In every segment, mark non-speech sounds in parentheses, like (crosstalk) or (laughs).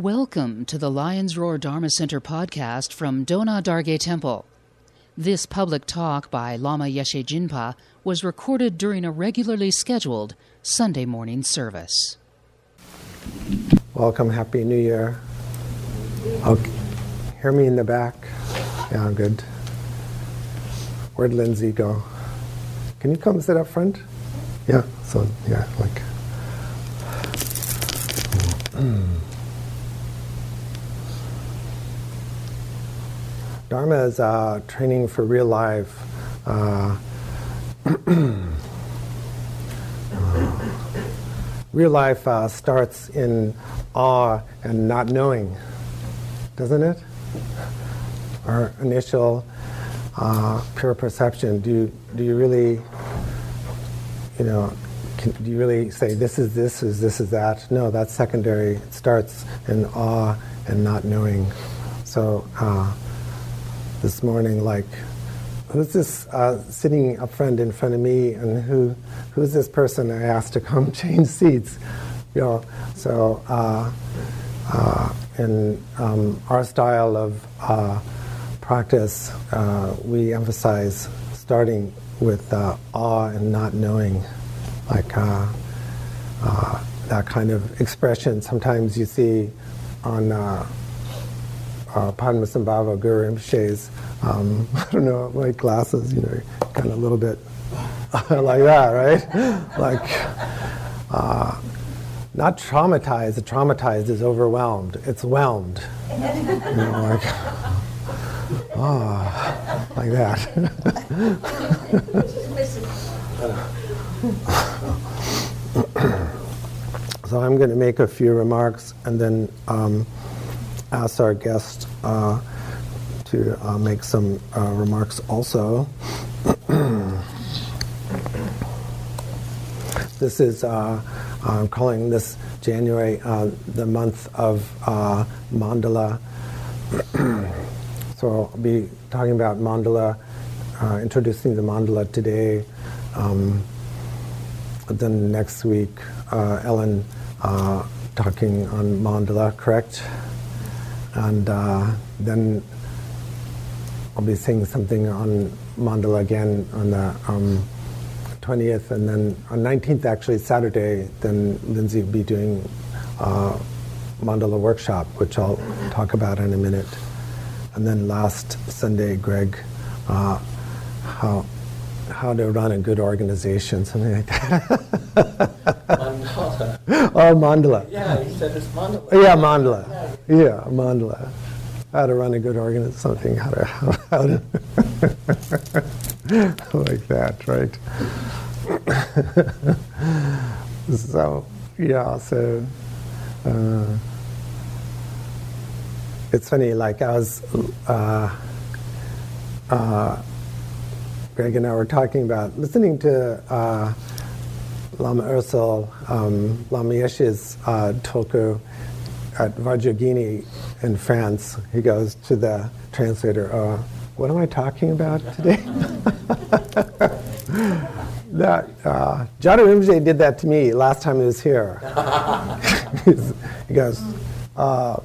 Welcome to the Lion's Roar Dharma Center podcast from Do Nga Dargey Temple. This public talk by Lama Yeshe Jinpa was recorded during a regularly scheduled Sunday morning service. Welcome, Happy New Year. Okay. Hear me in the back? Yeah, I'm good. Where'd Lindsay go? Can you come sit up front? Yeah, so, yeah, like. (clears throat) Dharma is uh, training for real life. Uh, (clears throat) real life uh, starts in awe and not knowing, doesn't it? Our initial uh, pure perception. Do you, do you really, you know, can, do you really say this is this, is this is that? No, that's secondary. It starts in awe and not knowing. So uh, this morning, like, who's this uh, sitting up front in front of me, and who who's this person I asked to come (laughs) change seats? You know, so uh, uh, in um, our style of uh, practice, uh, we emphasize starting with uh, awe and not knowing, like that kind of expression. Sometimes you see on uh, Padmasambhava Guru Rinpoche's, um, (laughs) I don't know, like glasses, you know, kind of a little bit (laughs) like that, right? (laughs) like, uh, not traumatized. Traumatized is overwhelmed. It's whelmed. You know, like, ah, oh, like that. so I'm going to make a few remarks and then. Um, ask our guest uh, to uh, make some uh, remarks also. (clears throat) this is, uh, I'm calling this January uh, the month of uh, Mandala. (clears throat) so I'll be talking about Mandala, introducing the Mandala today. Um, then next week, Ellen talking on Mandala, correct? And uh, then I'll be seeing something on Mandala again on the um, 20th, and then on 19th, actually Saturday, then Lindsay will be doing uh, Mandala workshop, which I'll talk about in a minute. And then last Sunday, Greg, uh, how how to run a good organization, something like that. mandala. (laughs) Oh, mandala. Yeah, he said it's mandala. Yeah, mandala. Yeah, yeah mandala. How to run a good organization, something, how to, how, how to (laughs) like that, right? (laughs) so, yeah, so uh, it's funny, like I was. Uh, uh, Greg and I were talking about listening to uh, Lama Osel, um, Lama Yeshe's uh, Tulku at Vajrayogini in France. He goes to the translator, uh, What am I talking about today? (laughs) that uh, Jhado did that to me last time he was here. (laughs) he goes, uh,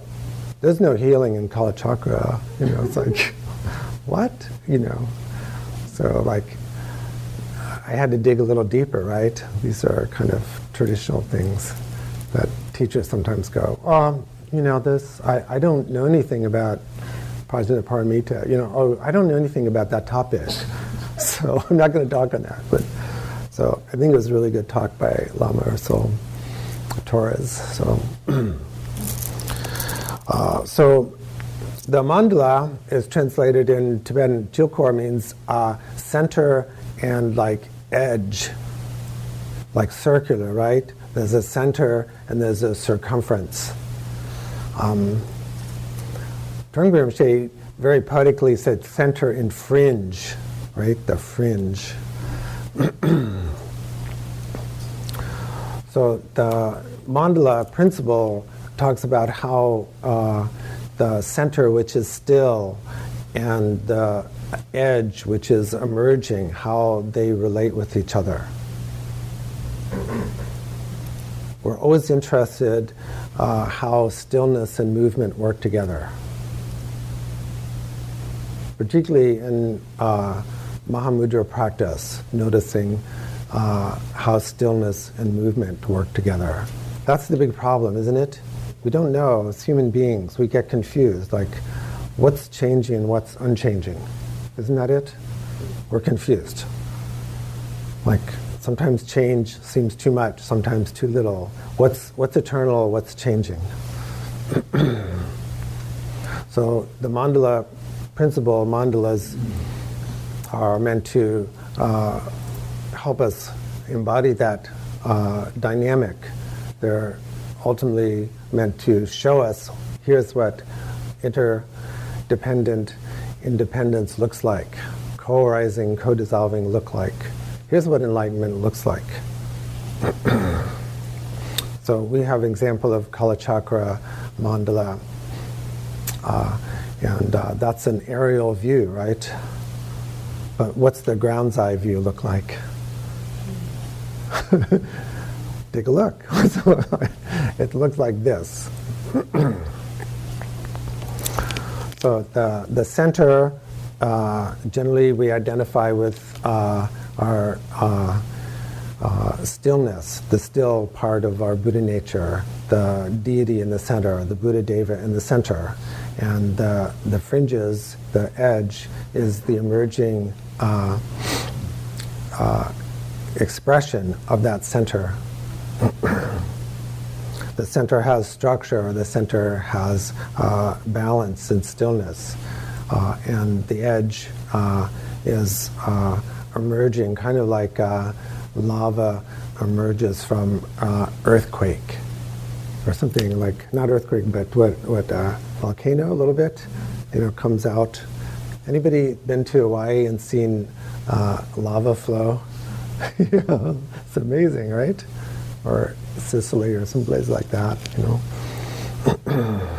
There's no healing in Kalachakra. You know, it's like, (laughs) what? You know. So, like, I had to dig a little deeper, right? These are kind of traditional things that teachers sometimes go, oh, you know, this, I, I don't know anything about Prajnaparamita, you know, oh, I don't know anything about that topic. (laughs) so I'm not going to talk on that. But so I think it was a really good talk by Lama Osel Torres. So, (clears throat) uh, so the mandala is translated in Tibetan kyilkhor means uh, center and like edge, like circular, right? There's a center and there's a circumference. Um, Trungpa very poetically said center and fringe, right? The fringe. (clears throat) so the mandala principle talks about how uh, the center, which is still, and the edge, which is emerging, how they relate with each other. We're always interested uh, how stillness and movement work together. Particularly in uh, Mahamudra practice, noticing uh, how stillness and movement work together. That's the big problem, isn't it? We don't know as human beings. We get confused, like what's changing and what's unchanging. Isn't that it? We're confused. Like sometimes change seems too much, sometimes too little. What's, what's eternal, what's changing? (clears throat) so the mandala principle, mandalas, are meant to uh, help us embody that uh, dynamic. They're ultimately meant to show us here's what interdependent independence looks like, co arising, co dissolving look like. Here's what enlightenment looks like. (clears throat) so we have an example of Kalachakra mandala. Uh, and uh, that's an aerial view, right? But what's the ground's eye view look like? (laughs) Take a look. (laughs) it looks like this. (clears throat) so the, the center, uh, generally we identify with uh, our uh, uh, stillness, the still part of our Buddha nature, the deity in the center, the Buddha Deva in the center. And the, the fringes, the edge, is the emerging uh, expression of that center. (clears throat) the center has structure, or the center has uh, balance and stillness, uh, and the edge uh, is uh, emerging, kind of like lava emerges from earthquake or something like not earthquake, but what what volcano a little bit, you know, comes out Anybody been to Hawaii and seen uh, lava flow? (laughs) yeah, it's amazing, right? Or Sicily or someplace like that, you know. (clears throat)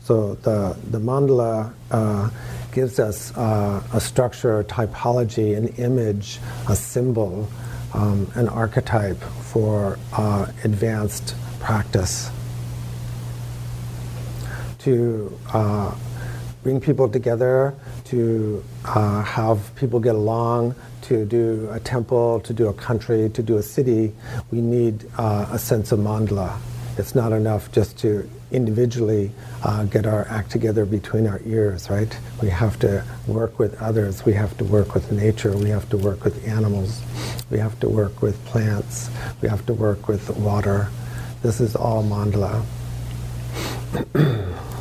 so the the mandala uh, gives us uh, a structure, a typology, an image, a symbol, um, an archetype for uh, advanced practice. To uh, bring people together, to uh, have people get along, to do a temple, to do a country, to do a city, we need uh, a sense of mandala. It's not enough just to individually uh, get our act together between our ears, right? We have to work with others, we have to work with nature, we have to work with animals, we have to work with plants, we have to work with water. This is all mandala. (clears throat)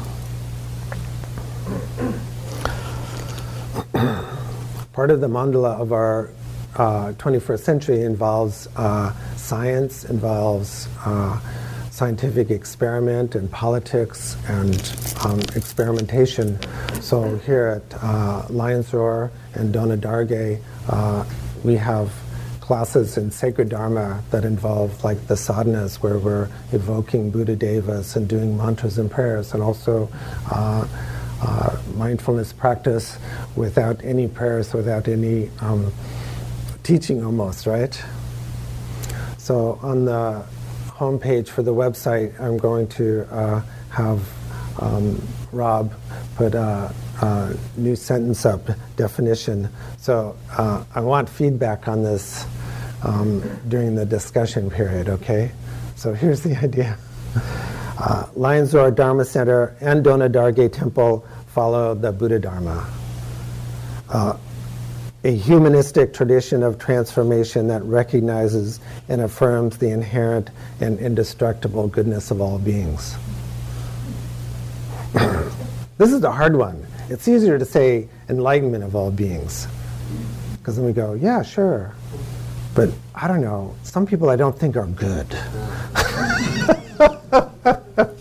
Part of the mandala of our uh, 21st century involves uh, science, involves uh, scientific experiment and politics and um, experimentation. So here at uh, Lions Roar and Do Nga Dargey, uh, we have classes in sacred dharma that involve like the sadhanas where we're evoking Buddha devas and doing mantras and prayers and also uh, mindfulness practice without any prayers, without any um, teaching almost, right? So on the homepage for the website, I'm going to uh, have um, Rob put a, a, new sentence up definition. So uh, I want feedback on this um, during the discussion period, okay? So here's the (laughs) idea. Uh, Lions Roar Dharma Center and Do Nga Dargey Temple follow the Buddha Dharma. Uh, a humanistic tradition of transformation that recognizes and affirms the inherent and indestructible goodness of all beings. (coughs) this is the hard one. It's easier to say enlightenment of all beings. Because then we go, yeah, sure. But I don't know, some people I don't think are good. (laughs)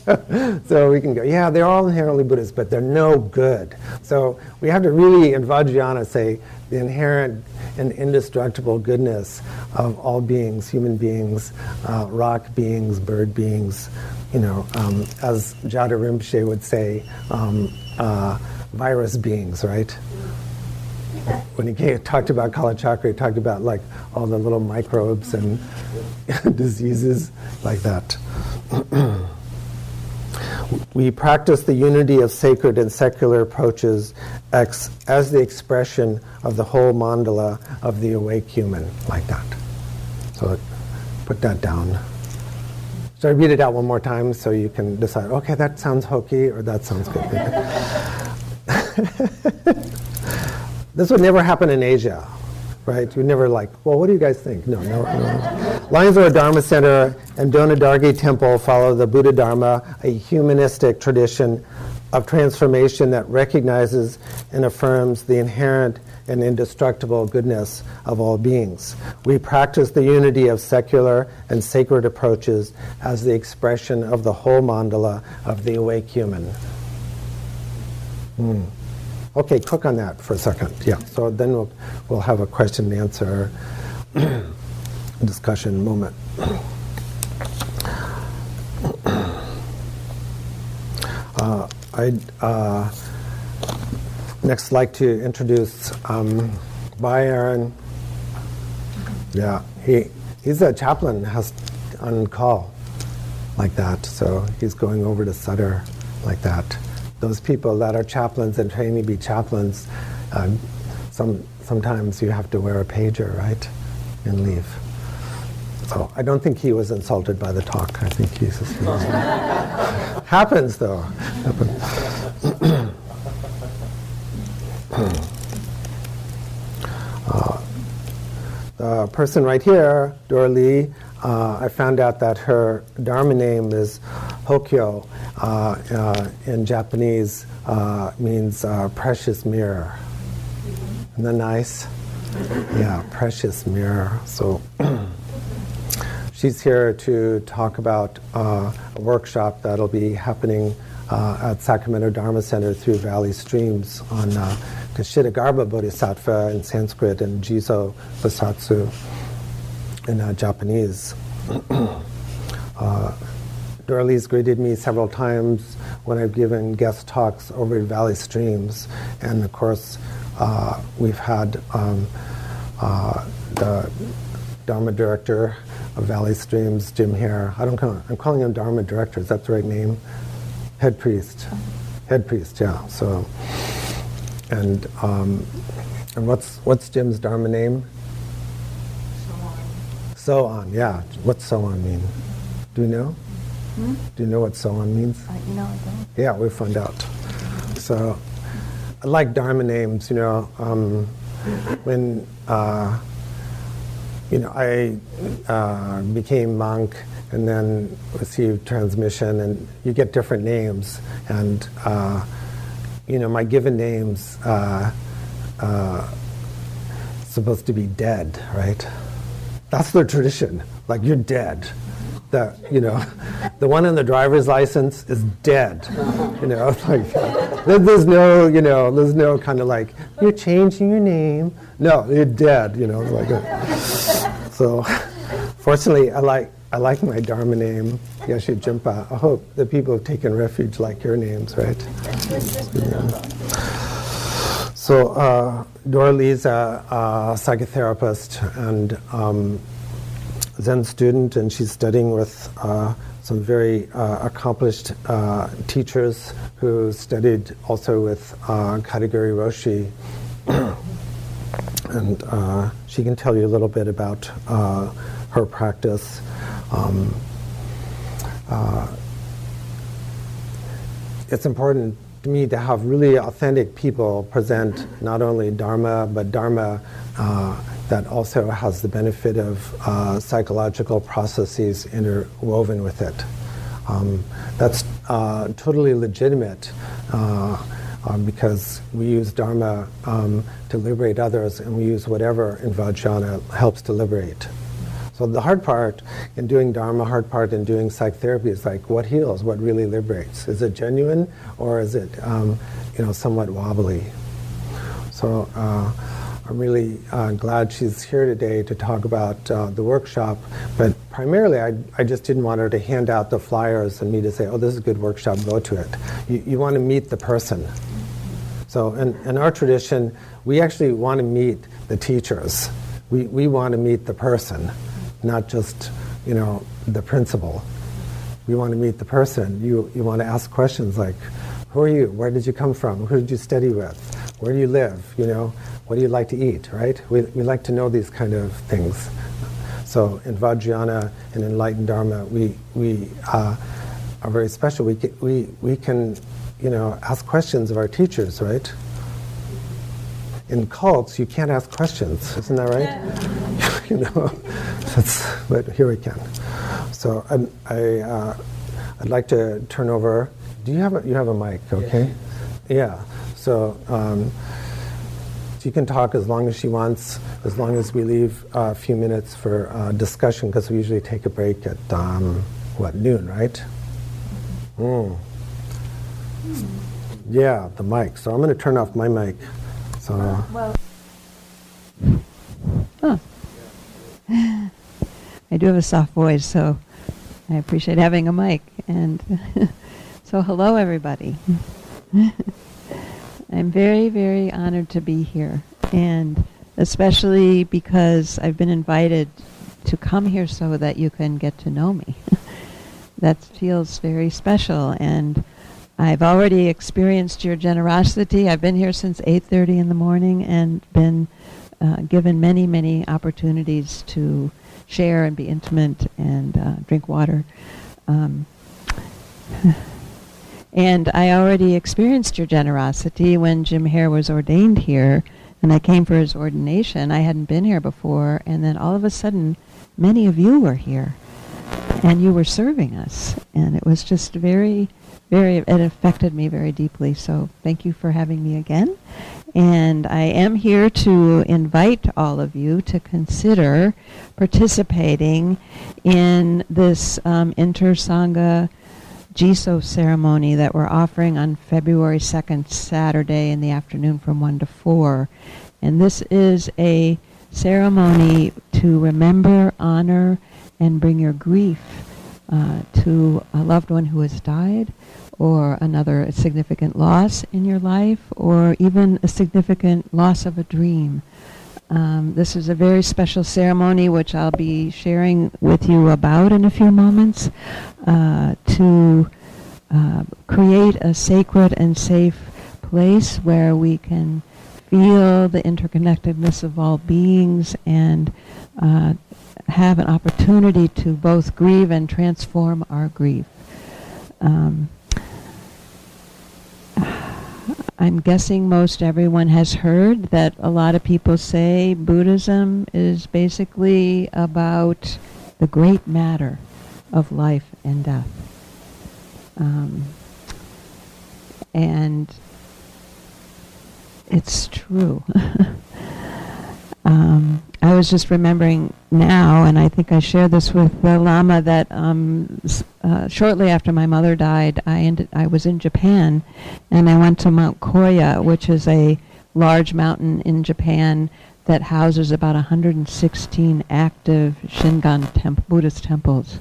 (laughs) so we can go, yeah, they're all inherently Buddhist, but they're no good. So we have to really, in Vajrayana, say the inherent and indestructible goodness of all beings, human beings, uh, rock beings, bird beings, you know, um, as Jhado Rinpoche would say, um, uh, virus beings, right? when he came, talked about Kalachakra, he talked about like all the little microbes and (laughs) diseases like that. (clears throat) we practice the unity of sacred and secular approaches ex- as the expression of the whole mandala of the awake human, like that. So put that down. So I read it out one more time so you can decide, okay, that sounds hokey or that sounds good. (laughs) this would never happen in Asia, right? You never like, well, what do you guys think? No, no, no. Lions Roar Dharma Center and Do Nga Dargey Temple follow the Buddha Dharma, a humanistic tradition of transformation that recognizes and affirms the inherent and indestructible goodness of all beings. We practice the unity of secular and sacred approaches as the expression of the whole mandala of the awake human. Mm. Okay, click on that for a second. Yeah, so then we'll, we'll have a question and answer (clears throat) discussion moment. (clears throat) Uh, I'd uh, next like to introduce um, Bye Aaron. Yeah, he, he's a chaplain, has on call like that, so he's going over to Sutter like that those people that are chaplains and training to be chaplains, uh, some, sometimes you have to wear a pager, right, and leave. So I don't think he was insulted by the talk. I think he's just (laughs) happens though. Happens. (clears throat) uh, the person right here, Dora Lee, uh, I found out that her Dharma name is Hokyo. Uh, uh, in Japanese uh, means uh, precious mirror. Isn't that nice? Yeah, precious mirror. So (clears throat) she's here to talk about a workshop that'll be happening at Sacramento Dharma Center through Valley Streams on Kshitigarbha Bodhisattva in Sanskrit and Jizo Bosatsu in uh, Japanese. uh, Dora Lee's greeted me several times when I've given guest talks over at Valley Streams, and of course, uh, we've had um, uh, the Dharma director of Valley Streams, Jim Hare. I don't call, I'm calling him Dharma director. Is that the right name? Head priest. Head priest. Yeah. So, and um, and what's what's Jim's Dharma name? So on, yeah. What's so on mean? Do you know? Hmm? Do you know what so on means? Uh, no, I don't. Yeah, we'll find out. So, I like Dharma names, you know. Um, when, uh, you know, I uh, became monk and then received transmission, and you get different names. And, uh, you know, my given names uh, uh, supposed to be dead, right? That's their tradition. Like you're dead. The you know, (laughs) the one on the driver's license is dead. You know, (laughs) like there's no you know there's no kind of like you're changing your name. No, you're dead. You know, like a, so. (laughs) Fortunately, I like I like my Dharma name, Yeshe Jinpa. I hope the people have taken refuge like your names, right? Yeah. So uh, Dora Lee's a, a psychotherapist and um, Zen student, and she's studying with uh, some very uh, accomplished uh, teachers who studied also with uh, Katagiri Roshi. (clears throat) and uh, she can tell you a little bit about uh, her practice. Um, it's important to me to have really authentic people present not only Dharma, but Dharma uh, that also has the benefit of uh, psychological processes interwoven with it. Um, that's uh, totally legitimate uh, um, because we use Dharma um, to liberate others, and we use whatever in Vajrayana helps to liberate. So the hard part in doing Dharma, hard part in doing psychotherapy is like what heals, what really liberates. Is it genuine or is it, um, you know, somewhat wobbly? So uh, I'm really uh, glad she's here today to talk about uh, the workshop. But primarily, I, I just didn't want her to hand out the flyers and me to say, "Oh, this is a good workshop. Go to it." You, you want to meet the person. So in, in our tradition, we actually want to meet the teachers. We, we want to meet the person, not just, you know, the principal. We want to meet the person. You, you want to ask questions like, who are you? Where did you come from? Who did you study with? Where do you live? You know, what do you like to eat, right? We, we like to know these kind of things. So in Vajrayana and Enlightened Dharma, we, we uh, are very special. We, can, we, we can, you know, ask questions of our teachers, right? In cults, you can't ask questions, isn't that right? Yeah. You know, (laughs) that's, but here we can. So I, I, uh, I'd like to turn over. Do you have a, you have a mic? Okay. Yeah. So. Um, she can talk as long as she wants, as long as we leave a few minutes for uh, discussion, because we usually take a break at, um, what, noon, right? Mm. Yeah, the mic. So I'm going to turn off my mic. So. Well. Huh. (laughs) I do have a soft voice, so I appreciate having a mic. And (laughs) so, hello, everybody. (laughs) I'm very, very honored to be here, and especially because I've been invited to come here so that you can get to know me. that feels very special, and I've already experienced your generosity. I've been here since 8:30 in the morning and been uh, given many, many opportunities to share and be intimate and uh, drink water. Um, (laughs) And I already experienced your generosity when Jim Hare was ordained here, and I came for his ordination. I hadn't been here before, and then all of a sudden, many of you were here, and you were serving us, and it was just very, very. It affected me very deeply. So thank you for having me again. And I am here to invite all of you to consider participating in this um, Inter Sangha Jizo ceremony that we're offering on February 2nd, Saturday in the afternoon from 1 to 4. And this is a ceremony to remember, honor, and bring your grief uh, to a loved one who has died or another significant loss in your life or even a significant loss of a dream. Um, this is a very special ceremony which I'll be sharing with you about in a few moments uh, to uh, create a sacred and safe place where we can feel the interconnectedness of all beings and uh, have an opportunity to both grieve and transform our grief. Um, I'm guessing most everyone has heard that a lot of people say Buddhism is basically about the great matter of life and death. Um, and it's true. (laughs) was just remembering now, and I think I shared this with the Lama, that um, uh, shortly after my mother died, I, ended, I was in Japan, and I went to Mount Koya, which is a large mountain in Japan that houses about 116 active Shingon temp- Buddhist temples.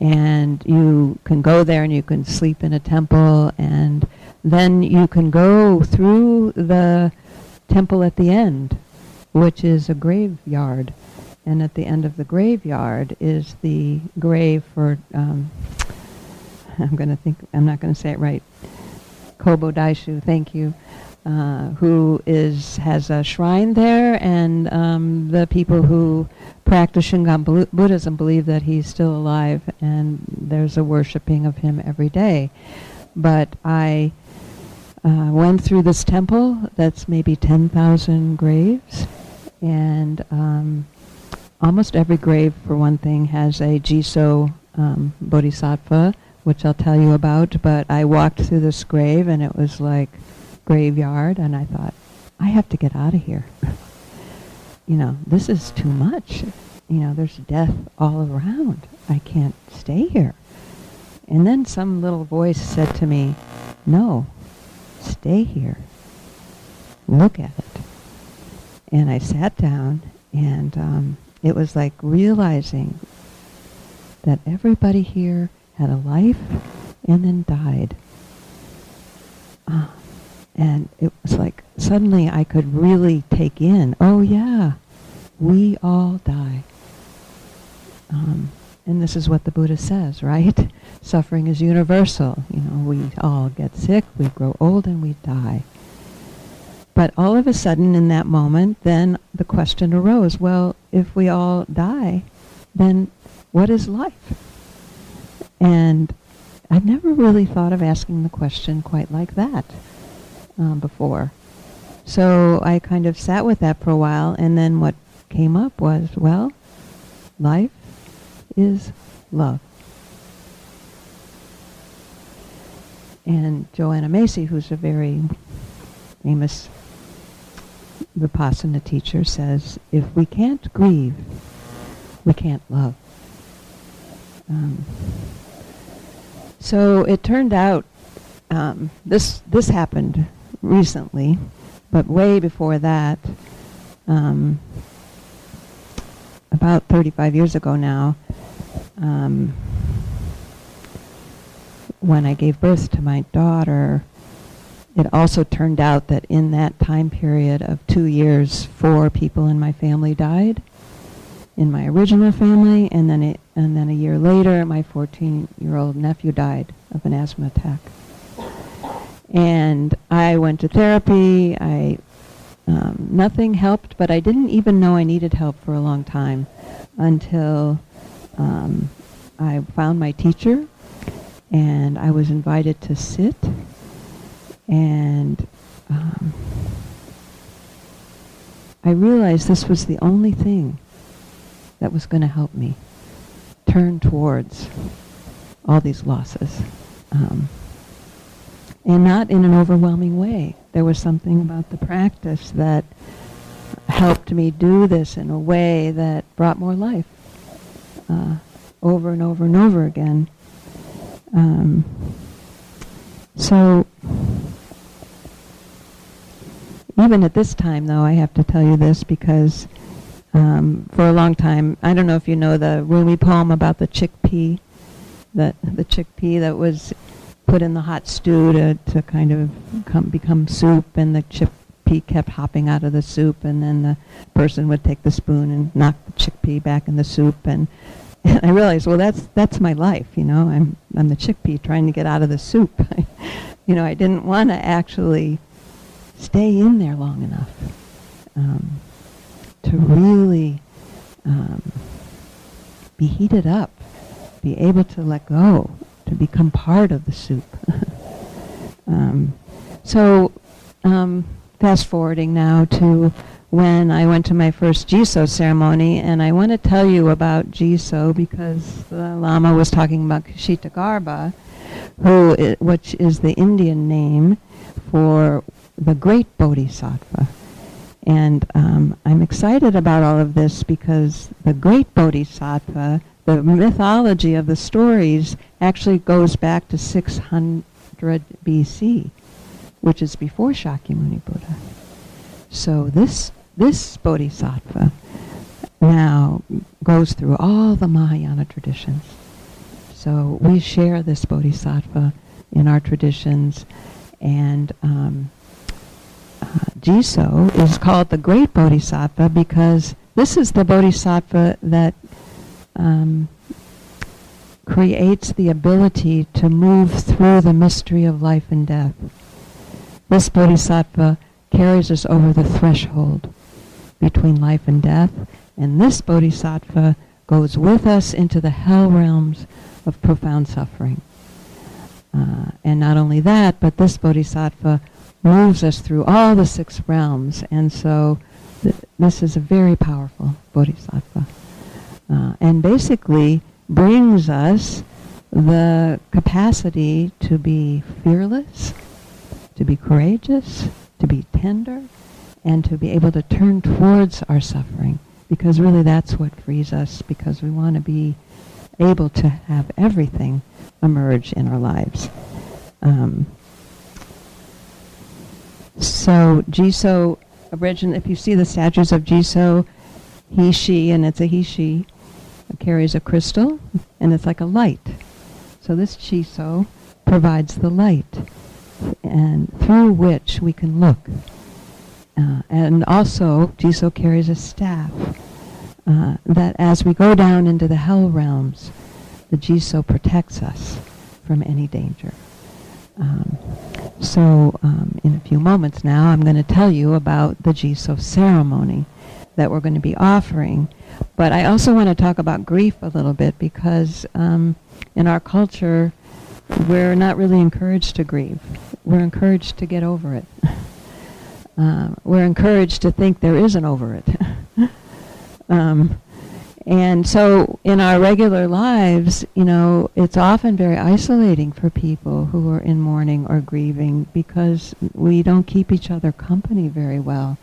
And you can go there and you can sleep in a temple, and then you can go through the temple at the end which is a graveyard. And at the end of the graveyard is the grave for, um, (laughs) I'm going to think, I'm not going to say it right, Kobo Daishi, thank you, uh, who is, has a shrine there, and um, the people who practice Shingon Buddhism believe that he's still alive, and there's a worshipping of him every day. But I uh, went through this temple that's maybe 10,000 graves and um, almost every grave, for one thing, has a Jizo um, bodhisattva, which I'll tell you about. But I walked through this grave, and it was like graveyard, and I thought, I have to get out of here. (laughs) you know, this is too much. You know, there's death all around. I can't stay here. And then some little voice said to me, No, stay here. Look at it. And I sat down, and um, it was like realizing that everybody here had a life and then died. Uh, and it was like suddenly I could really take in, oh yeah, we all die. Um, and this is what the Buddha says, right? (laughs) Suffering is universal. You know, we all get sick, we grow old, and we die. But all of a sudden, in that moment, then the question arose well, if we all die, then what is life? And I'd never really thought of asking the question quite like that um, before. So I kind of sat with that for a while, and then what came up was, well, life is love. And Joanna Macy, who's a very famous Vipassana teacher, says, if we can't grieve, we can't love. Um, so it turned out um, this this happened recently, but way before that, um, about 35 years ago now, um, when I gave birth to my daughter, it also turned out that in that time period of two years, four people in my family died. In my original family, and then it, and then a year later, my 14-year-old nephew died of an asthma attack. And I went to therapy. I um, nothing helped, but I didn't even know I needed help for a long time until um, I found my teacher, and I was invited to sit, and um, I realized this was the only thing that was going to help me turn towards all these losses. Um, and not in an overwhelming way. There was something about the practice that helped me do this in a way that brought more life uh, over and over and over again. Um, so, even at this time, though, I have to tell you this because um, for a long time, I don't know if you know the Rumi poem about the chickpea, that the chickpea that was put in the hot stew to, to kind of come, become soup, and the chickpea kept hopping out of the soup, and then the person would take the spoon and knock the chickpea back in the soup, and, and (laughs) I realized, well, that's that's my life, you know. I'm I'm the chickpea trying to get out of the soup. (laughs) you know, I didn't want to actually stay in there long enough um, to really um, be heated up, be able to let go to become part of the soup. (laughs) um, so, um, fast forwarding now to when I went to my first Jizo ceremony, and I want to tell you about Jizo because the Lama was talking about Kshitigarbha, who I- which is the Indian name for the great Bodhisattva. And um, I'm excited about all of this because the great Bodhisattva the mythology of the stories actually goes back to 600 BC, which is before Shakyamuni Buddha. So this this bodhisattva now goes through all the Mahayana traditions. So we share this bodhisattva in our traditions, and um, Jizo is called the Great Bodhisattva because this is the bodhisattva that um, creates the ability to move through the mystery of life and death. This bodhisattva carries us over the threshold between life and death, and this bodhisattva goes with us into the hell realms of profound suffering. Uh, and not only that, but this bodhisattva moves us through all the six realms, and so th- this is a very powerful bodhisattva uh, and basically brings us the capacity to be fearless, to be courageous, to be tender, and to be able to turn towards our suffering. Because really that's what frees us, because we want to be able to have everything emerge in our lives. Um, so Jizo, if you see the statues of Jizo, he, she, and it's a he, she, carries a crystal, and it's like a light. So this Jizo provides the light. and through which we can look. Uh, and also, Jizo carries a staff uh, that as we go down into the hell realms, the Jizo protects us from any danger. Um, so, um, in a few moments now, I'm going to tell you about the Jizo ceremony that we're going to be offering. But I also want to talk about grief a little bit because um, in our culture, we're not really encouraged to grieve. We're encouraged to get over it. Uh, (laughs) we're encouraged to think there isn't over it. (laughs) um, and so in our regular lives, you know, it's often very isolating for people who are in mourning or grieving because we don't keep each other company very well.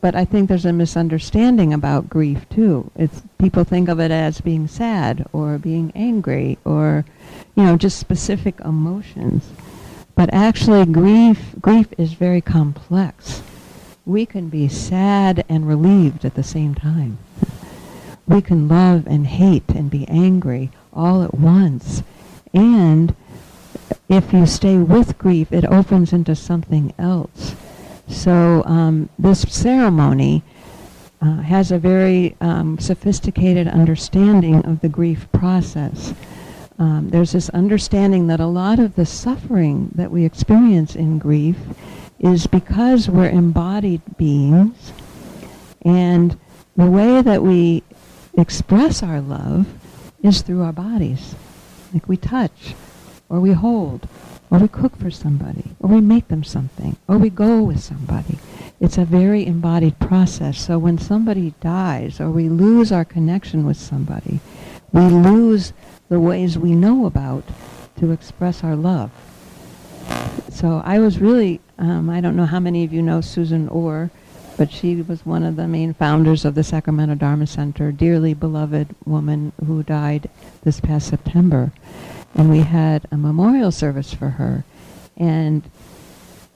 But I think there's a misunderstanding about grief too. It's people think of it as being sad or being angry or, you know, just specific emotions. But actually, grief grief is very complex. We can be sad and relieved at the same time. We can love and hate and be angry all at once. And if you stay with grief, it opens into something else. So um, this ceremony uh, has a very um, sophisticated understanding of the grief process. Um, there's this understanding that a lot of the suffering that we experience in grief is because we're embodied beings, and the way that we express our love is through our bodies. Like we touch, or we hold, or we cook for somebody, or we make them something, or we go with somebody. It's a very embodied process. So when somebody dies, or we lose our connection with somebody, we lose the ways we know about to express our love. So I was really, um, I don't know how many of you know Susan Orr, but she was one of the main founders of the Sacramento Dharma Center, dearly beloved woman who died this past September and we had a memorial service for her. And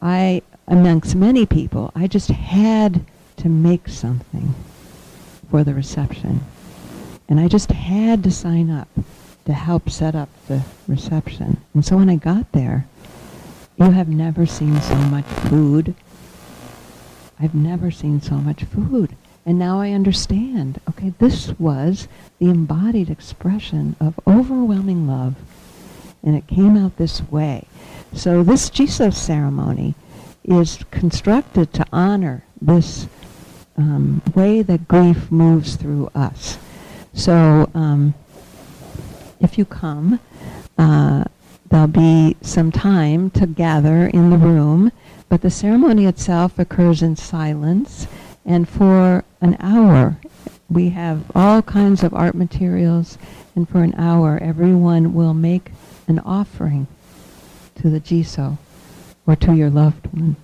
I, amongst many people, I just had to make something for the reception. And I just had to sign up to help set up the reception. And so when I got there, you have never seen so much food. I've never seen so much food. And now I understand. Okay, this was the embodied expression of overwhelming love and it came out this way. So this Jizo ceremony is constructed to honor this um, way that grief moves through us. So um, if you come, uh, there'll be some time to gather in the room, but the ceremony itself occurs in silence, and for an hour we have all kinds of art materials, and for an hour everyone will make an offering to the Jizo or to your loved one.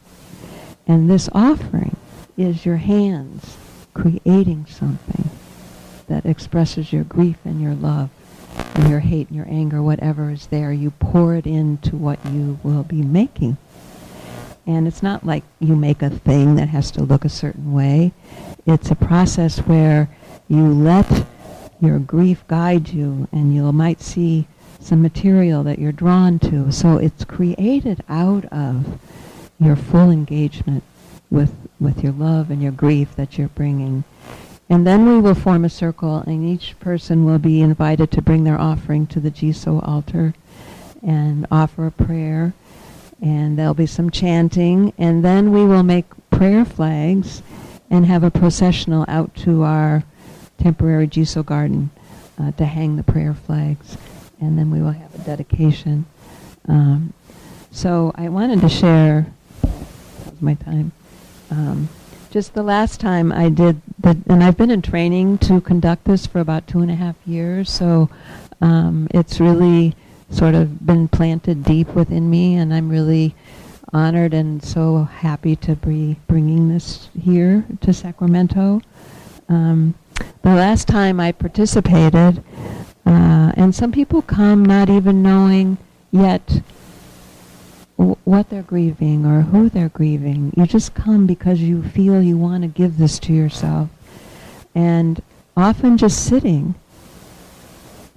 And this offering is your hands creating something that expresses your grief and your love and your hate and your anger, whatever is there. You pour it into what you will be making. And it's not like you make a thing that has to look a certain way. It's a process where you let your grief guide you and you might see some material that you're drawn to. So it's created out of your full engagement with, with your love and your grief that you're bringing. And then we will form a circle, and each person will be invited to bring their offering to the Jizo altar and offer a prayer. And there'll be some chanting, and then we will make prayer flags and have a processional out to our temporary Jizo garden uh, to hang the prayer flags. And then we will have a dedication. Um, so I wanted to share, my time, um, just the last time I did, the, and I've been in training to conduct this for about two and a half years, so um, it's really sort of been planted deep within me, and I'm really honored and so happy to be bringing this here to Sacramento. Um, the last time I participated, uh, and some people come not even knowing yet w- what they're grieving or who they're grieving. You just come because you feel you want to give this to yourself. And often just sitting,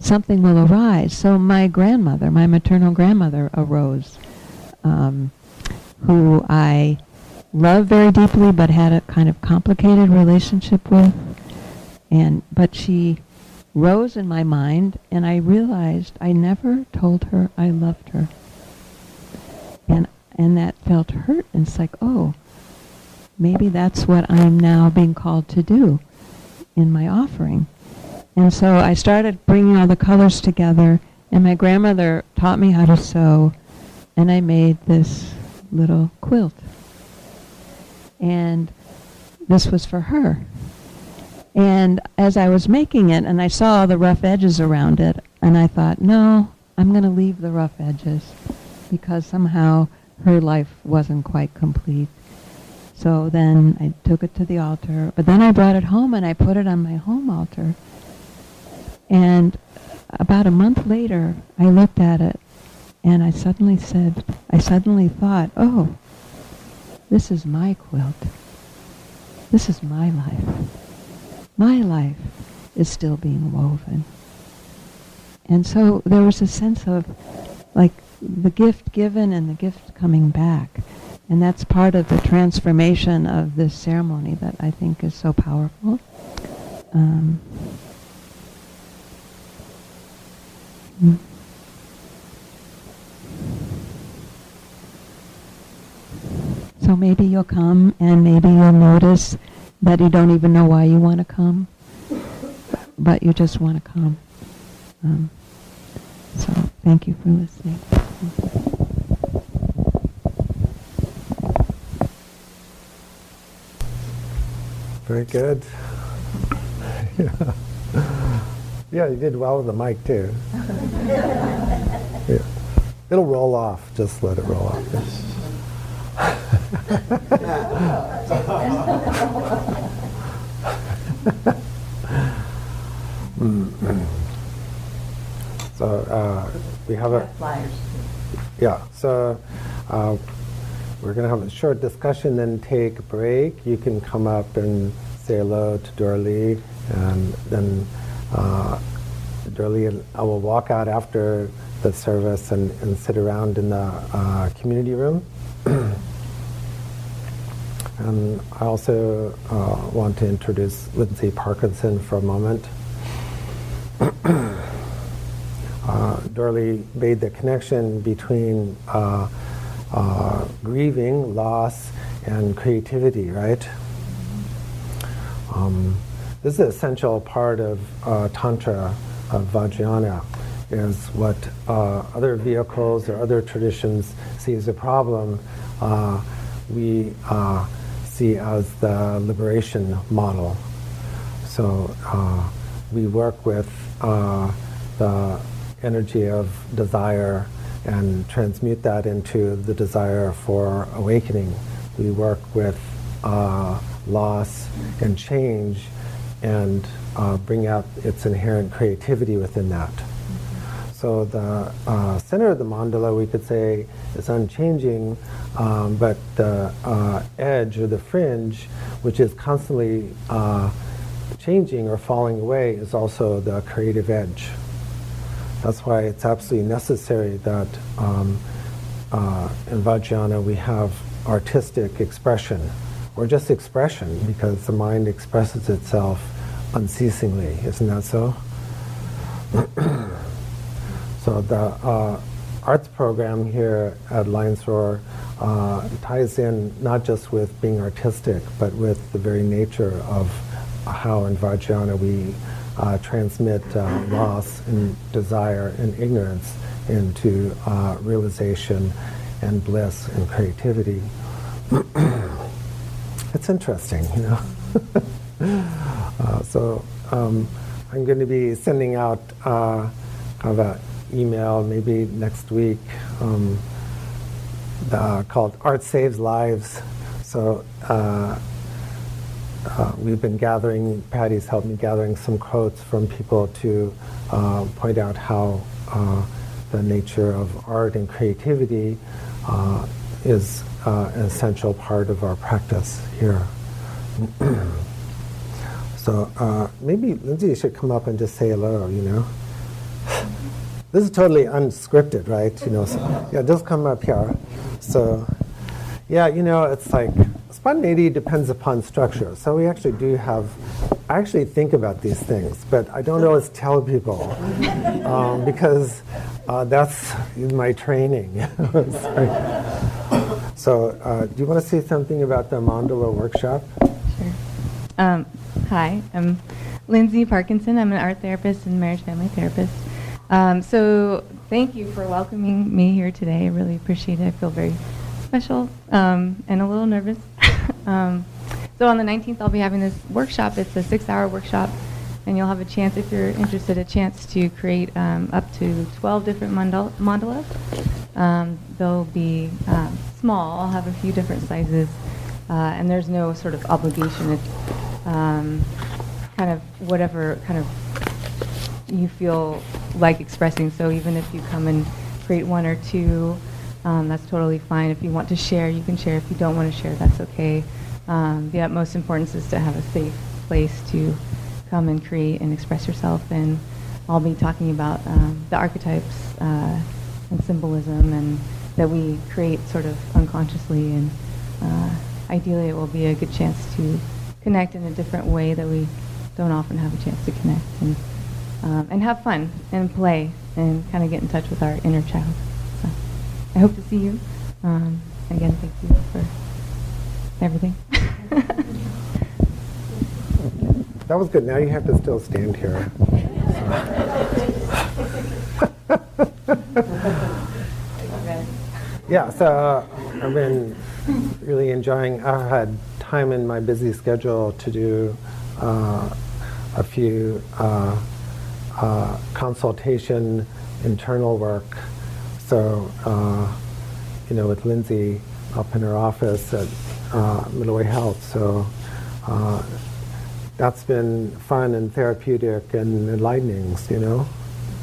something will arise. So my grandmother, my maternal grandmother, arose. Um, who I love very deeply but had a kind of complicated relationship with. And but she rose in my mind and I realized I never told her I loved her. And and that felt hurt and it's like, oh, maybe that's what I'm now being called to do in my offering. And so I started bringing all the colors together and my grandmother taught me how to sew and I made this little quilt. And this was for her. And as I was making it, and I saw the rough edges around it, and I thought, no, I'm going to leave the rough edges because somehow her life wasn't quite complete. So then I took it to the altar, but then I brought it home and I put it on my home altar. And about a month later, I looked at it and I suddenly said, I suddenly thought, oh, this is my quilt. This is my life. My life is still being woven. And so there was a sense of like the gift given and the gift coming back. And that's part of the transformation of this ceremony that I think is so powerful. Um, mm. So maybe you'll come and maybe you'll notice that you don't even know why you want to come, but you just want to come. Um, so thank you for listening. Very good. yeah. yeah, you did well with the mic too. (laughs) yeah. It'll roll off. Just let it roll off. So uh, we have a. Yeah. So uh, we're going to have a short discussion, then take a break. You can come up and say hello to Dora Lee, and then uh, Dora Lee and I will walk out after the service and, and sit around in the uh, community room. (clears throat) And I also uh, want to introduce Lindsay Parkinson for a moment. (clears throat) uh, Dora Lee made the connection between uh, uh, grieving, loss, and creativity, right? Um, this is an essential part of uh, Tantra, of Vajrayana, is what uh, other vehicles or other traditions see as a problem. we see as the liberation model. So uh, we work with uh, the energy of desire and transmute that into the desire for awakening. We work with uh, loss and change and uh, bring out its inherent creativity within that. So the uh, center of the mandala, we could say, is unchanging, um, but the uh, edge or the fringe, which is constantly uh, changing or falling away, is also the creative edge. That's why it's absolutely necessary that um, uh, in Vajrayana we have artistic expression, or just expression, because the mind expresses itself unceasingly. Isn't that so? (clears throat) So the uh, arts program here at Lions Roar uh, ties in not just with being artistic, but with the very nature of how in Vajrayana we uh, transmit uh, loss and desire and ignorance into uh, realization and bliss and creativity. (clears throat) it's interesting, you know. (laughs) Uh, so um, I'm going to be sending out kind of a email maybe next week um, the, called Art Saves Lives. So uh, uh, we've been gathering, Patty's helped me gathering some quotes from people to uh, point out how uh, the nature of art and creativity uh, is uh, an essential part of our practice here. (clears throat) so maybe Lindsay should come up and just say hello, you know. (laughs) This is totally unscripted, right? You know, so, yeah, just come up here. So, Yeah, you know, it's like spontaneity depends upon structure. So we actually do have, I actually think about these things, but I don't always tell people (laughs) um, because uh, that's my training. (laughs) so, uh, do you want to say something about the mandala workshop? Sure. Um, hi, I'm Lindsay Parkinson. I'm an art therapist and marriage family therapist. Um, so, thank you for welcoming me here today. I really appreciate it. I feel very special um, and a little nervous. (laughs) um, so on the 19th, I'll be having this workshop. It's a six-hour workshop, and you'll have a chance, if you're interested, a chance to create um, up to 12 different mandal- mandalas. Um, they'll be um, small. I'll have a few different sizes, uh, and there's no sort of obligation. It's kind of whatever kind of you feel like expressing. So even if you come and create one or two um, that's totally fine. If you want to share, you can share. If you don't want to share, that's okay. Um, the utmost importance is to have a safe place to come and create and express yourself. And I'll be talking about um, the archetypes uh, and symbolism and that we create sort of unconsciously. And uh, ideally, it will be a good chance to connect in a different way that we don't often have a chance to connect and, um, and have fun and play and kind of get in touch with our inner child. So I hope to see you. Um, again, thank you for everything. (laughs) that was good. Now you have to still stand here. (laughs) yeah, so I've been really enjoying. I've had time in my busy schedule to do uh, a few uh, uh consultation internal work so, uh, you know, with Lindsay up in her office at uh, Health, so uh, that's been fun and therapeutic and enlightening, you know.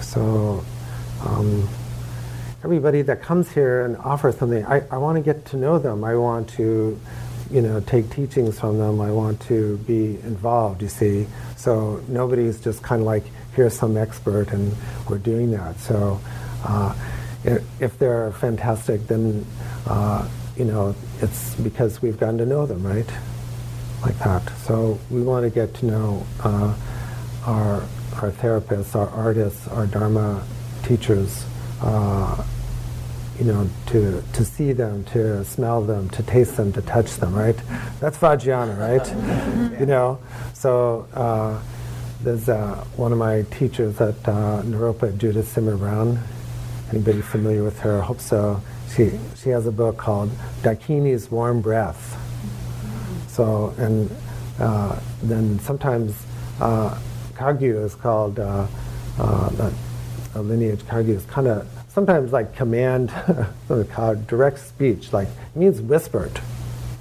So, um, everybody that comes here and offers something, I, I want to get to know them. I want to, you know, take teachings from them. I want to be involved, you see. So nobody's just kind of like, here's some expert and we're doing that. So uh, if they're fantastic, then uh, you know it's because we've gotten to know them, right? Like that. So we want to get to know uh, our our therapists, our artists, our dharma teachers. Uh, you know, to to see them, to smell them, to taste them, to touch them, right? That's Vajrayana, right? (laughs) you know, so. Uh, there's uh, one of my teachers at uh, Naropa, Judith Simmer-Brown, Anybody familiar with her? I hope so. She, she has a book called Dakini's Warm Breath. So, and uh, then sometimes uh, Kagyu is called, uh, uh, a lineage Kagyu is kind of sometimes like command, (laughs) direct speech, like it means whispered,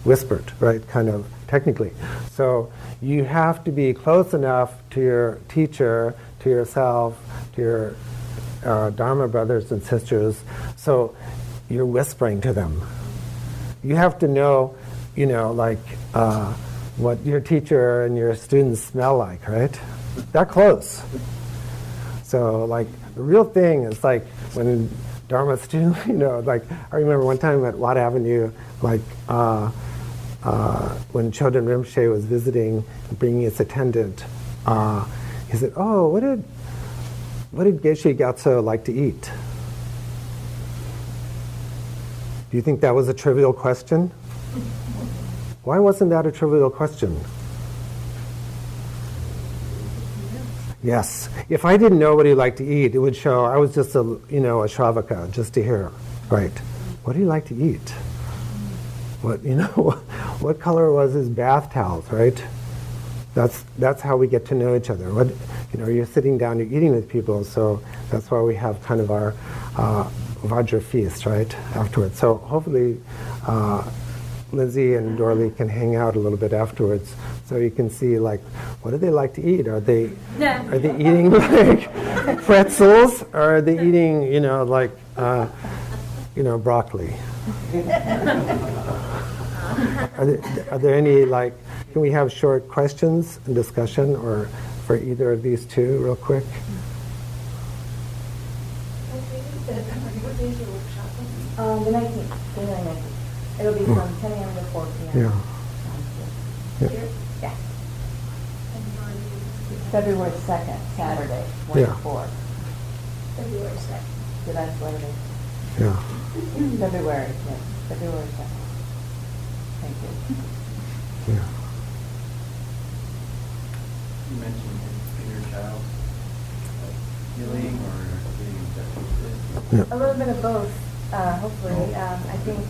whispered, right? Kind of technically. So you have to be close enough to your teacher, to yourself, to your uh, Dharma brothers and sisters, so you're whispering to them. You have to know, you know, like uh, what your teacher and your students smell like, right? That close. So, like, the real thing is like when Dharma (laughs) students, you know, like, I remember one time at Watt Avenue, like, uh, uh, when Chodron Rinpoche was visiting, bringing his attendant, uh, he said, "Oh, what did what did Geshe Gyatso like to eat? Do you think that was a trivial question? Why wasn't that a trivial question? Yes. If I didn't know what he liked to eat, it would show I was just a you know a shravaka just to hear. Right. What do you like to eat? What you know? (laughs) what color was his bath towels? Right. That's that's how we get to know each other. What you know, you're sitting down, you're eating with people, so that's why we have kind of our uh, Vajra feast, right, afterwards. So hopefully uh, Lindsay and Dora Lee can hang out a little bit afterwards, so you can see like, what do they like to eat? Are they are they eating (laughs) like pretzels, or are they eating, you know, like, uh, you know, broccoli? Are, there, are there any like? Can we have short questions and discussion, or for either of these two, real quick? Um, the 19th, January 19th. It'll be from 10 a.m. to 4 p.m. Yeah. Yeah. Yeah. February 2nd, Saturday, 1 Yeah. to 4. February second. So that's later. Yeah. February, yes, February 2nd. Thank you. Yeah. You mentioned inner child healing or getting infected. A little bit of both, uh, hopefully. Um, I think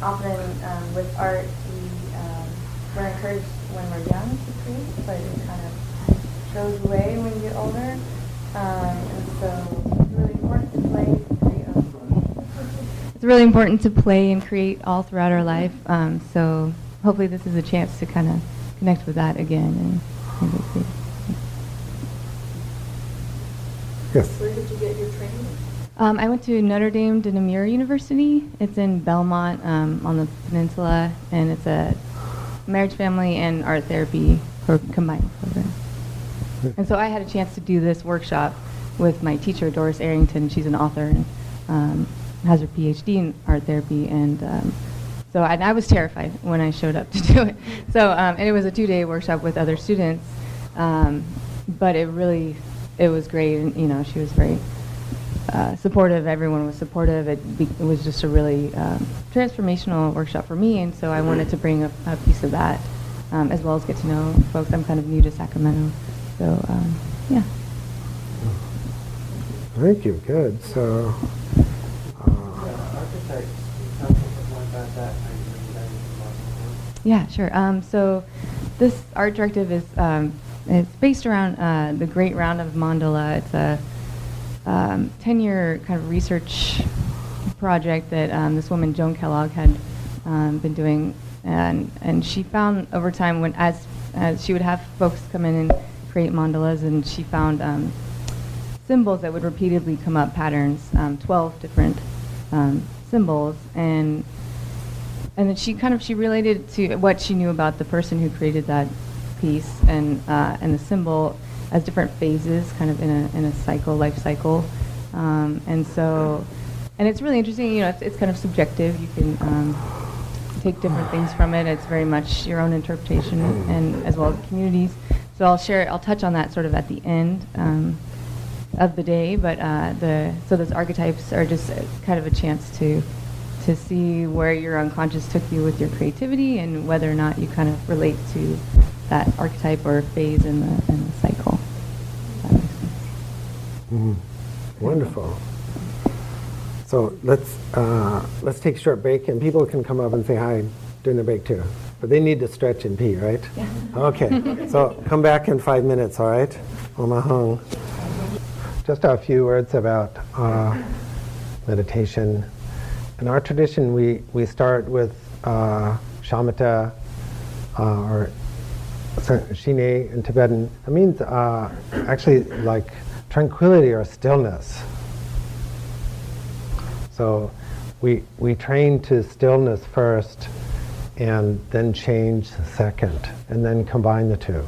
often um, with art, we, um, we're encouraged when we're young to create, but it kind of goes away when you get older. Um, and so it's really important to play and create. It's really important to play and create all throughout our life. Um, so hopefully this is a chance to kind of connect with that again and maybe create. Yes. Where did you get your training? Um, I went to Notre Dame de Namur University. It's in Belmont um, on the peninsula, and it's a marriage, family, and art therapy pro- combined program. And so I had a chance to do this workshop with my teacher, Doris Arrington. She's an author and um, has her PhD in art therapy. And um, so I, I was terrified when I showed up to (laughs) do it. So um, and it was a two-day workshop with other students, um, but it really it was great. And you know, she was very uh, supportive. Everyone was supportive. It, be, it was just a really um, transformational workshop for me, and so I wanted to bring a, a piece of that, um, as well as get to know folks. I'm kind of new to Sacramento, so um, yeah. Thank you. Good. So, Yeah, sure. Um, so this art directive is um, it's based around uh, the Great Round of Mandala. It's a um, 10-year kind of research project that um, this woman Joan Kellogg had um, been doing, and and she found over time when as as she would have folks come in and create mandalas, and she found um, symbols that would repeatedly come up, patterns, um, 12 different symbols, and and then she kind of she related to what she knew about the person who created that piece and uh, and the symbol as different phases, kind of in a in a cycle, life cycle, um, and so and it's really interesting. You know, it's, it's kind of subjective. You can um, take different things from it. It's very much your own interpretation, and as well as communities. So I'll share. I'll touch on that sort of at the end. Um, of the day, but uh, the so those archetypes are just kind of a chance to to see where your unconscious took you with your creativity and whether or not you kind of relate to that archetype or phase in the in the cycle. That makes sense. mhm. wonderful. So let's uh, let's take a short break, and people can come up and say hi during the break too. But they need to stretch and pee, right? Yeah. Okay. so come back in five minutes, all right? Omahong. Just a few words about uh, meditation. In our tradition, we, we start with uh, shamatha uh, or shine in Tibetan. It means uh, actually like tranquility or stillness. So we, we train to stillness first and then change second and then combine the two.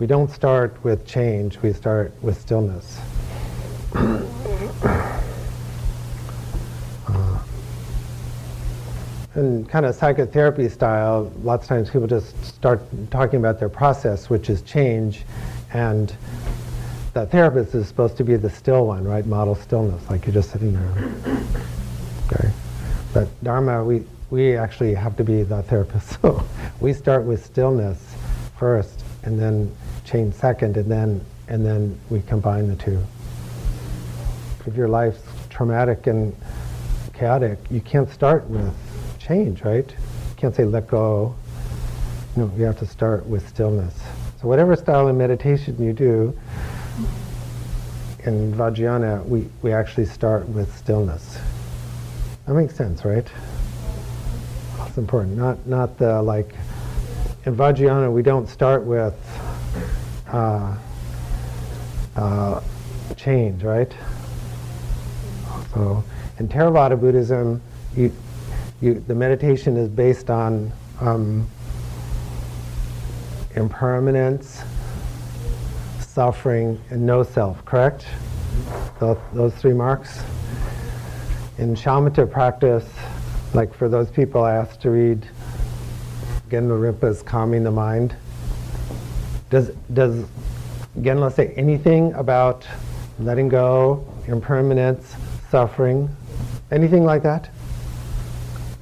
We don't start with change, we start with stillness. Uh, in kind of psychotherapy style, lots of times people just start talking about their process, which is change, and the therapist is supposed to be the still one, right? Model stillness, like you're just sitting there. Okay. But Dharma, we, we actually have to be the therapist. (laughs) So we start with stillness first, and then change second, and then and then we combine the two. If your life's traumatic and chaotic, you can't start with change, right? You can't say let go. No, you have to start with stillness. So whatever style of meditation you do, in Vajrayana, we, we actually start with stillness. That makes sense, right? That's important. Not not the like in Vajrayana we don't start with uh, uh, change, right? So in Theravada Buddhism, you, you, the meditation is based on um, impermanence, suffering, and no self, correct? those, those three marks. In shamatha practice, like for those people asked to read Gen Lamrimpa's Calming the Mind, does, does Genla say anything about letting go, impermanence, suffering, anything like that?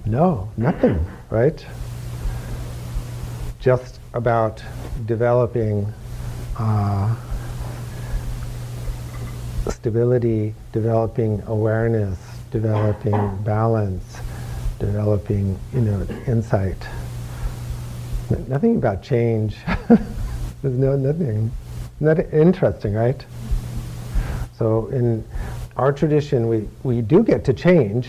No, nothing, right? Just about developing uh, stability, developing awareness, developing balance, developing, you know, insight. Nothing about change. (laughs) There's no nothing. Not interesting, right? So in our tradition, we, we do get to change,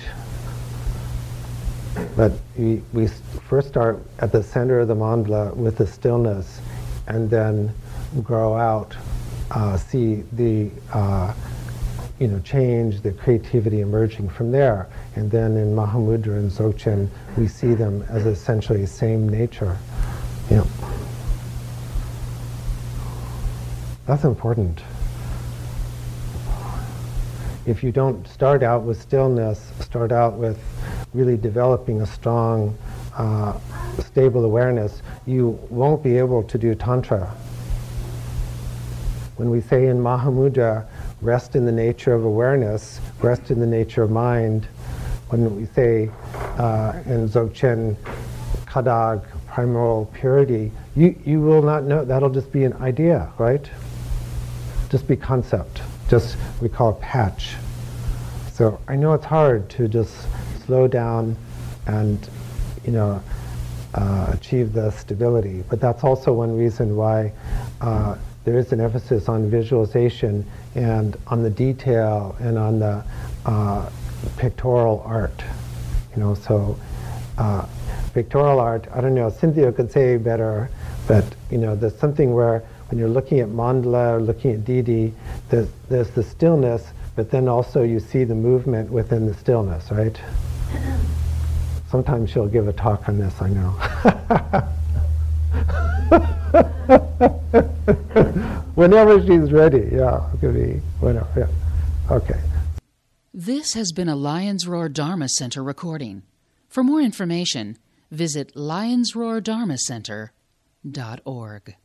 but we, we first start at the center of the mandala with the stillness, and then grow out, uh, see the uh, you know change, the creativity emerging from there, and then in Mahamudra and Dzogchen, we see them as essentially the same nature. Know. That's important. If you don't start out with stillness, start out with really developing a strong, uh, stable awareness, you won't be able to do Tantra. When we say in Mahamudra, rest in the nature of awareness, rest in the nature of mind, when we say uh, in Dzogchen, Kadag, primal purity, you, you will not know, that'll just be an idea, right? just be concept. Just we call it patch. So I know it's hard to just slow down and you know uh, achieve the stability, but that's also one reason why uh, there is an emphasis on visualization and on the detail and on the uh, pictorial art. You know, so uh, pictorial art. I don't know. Cynthia could say better, but you know, there's something where when you're looking at mandala or looking at Didi, there's, there's the stillness, but then also you see the movement within the stillness, right? (clears throat) Sometimes she'll give a talk on this, I know. (laughs) Whenever she's ready, yeah, it could be whatever, yeah. Okay. This has been a Lions Roar Dharma Center recording. For more information, visit lionsroardharmacenter.org.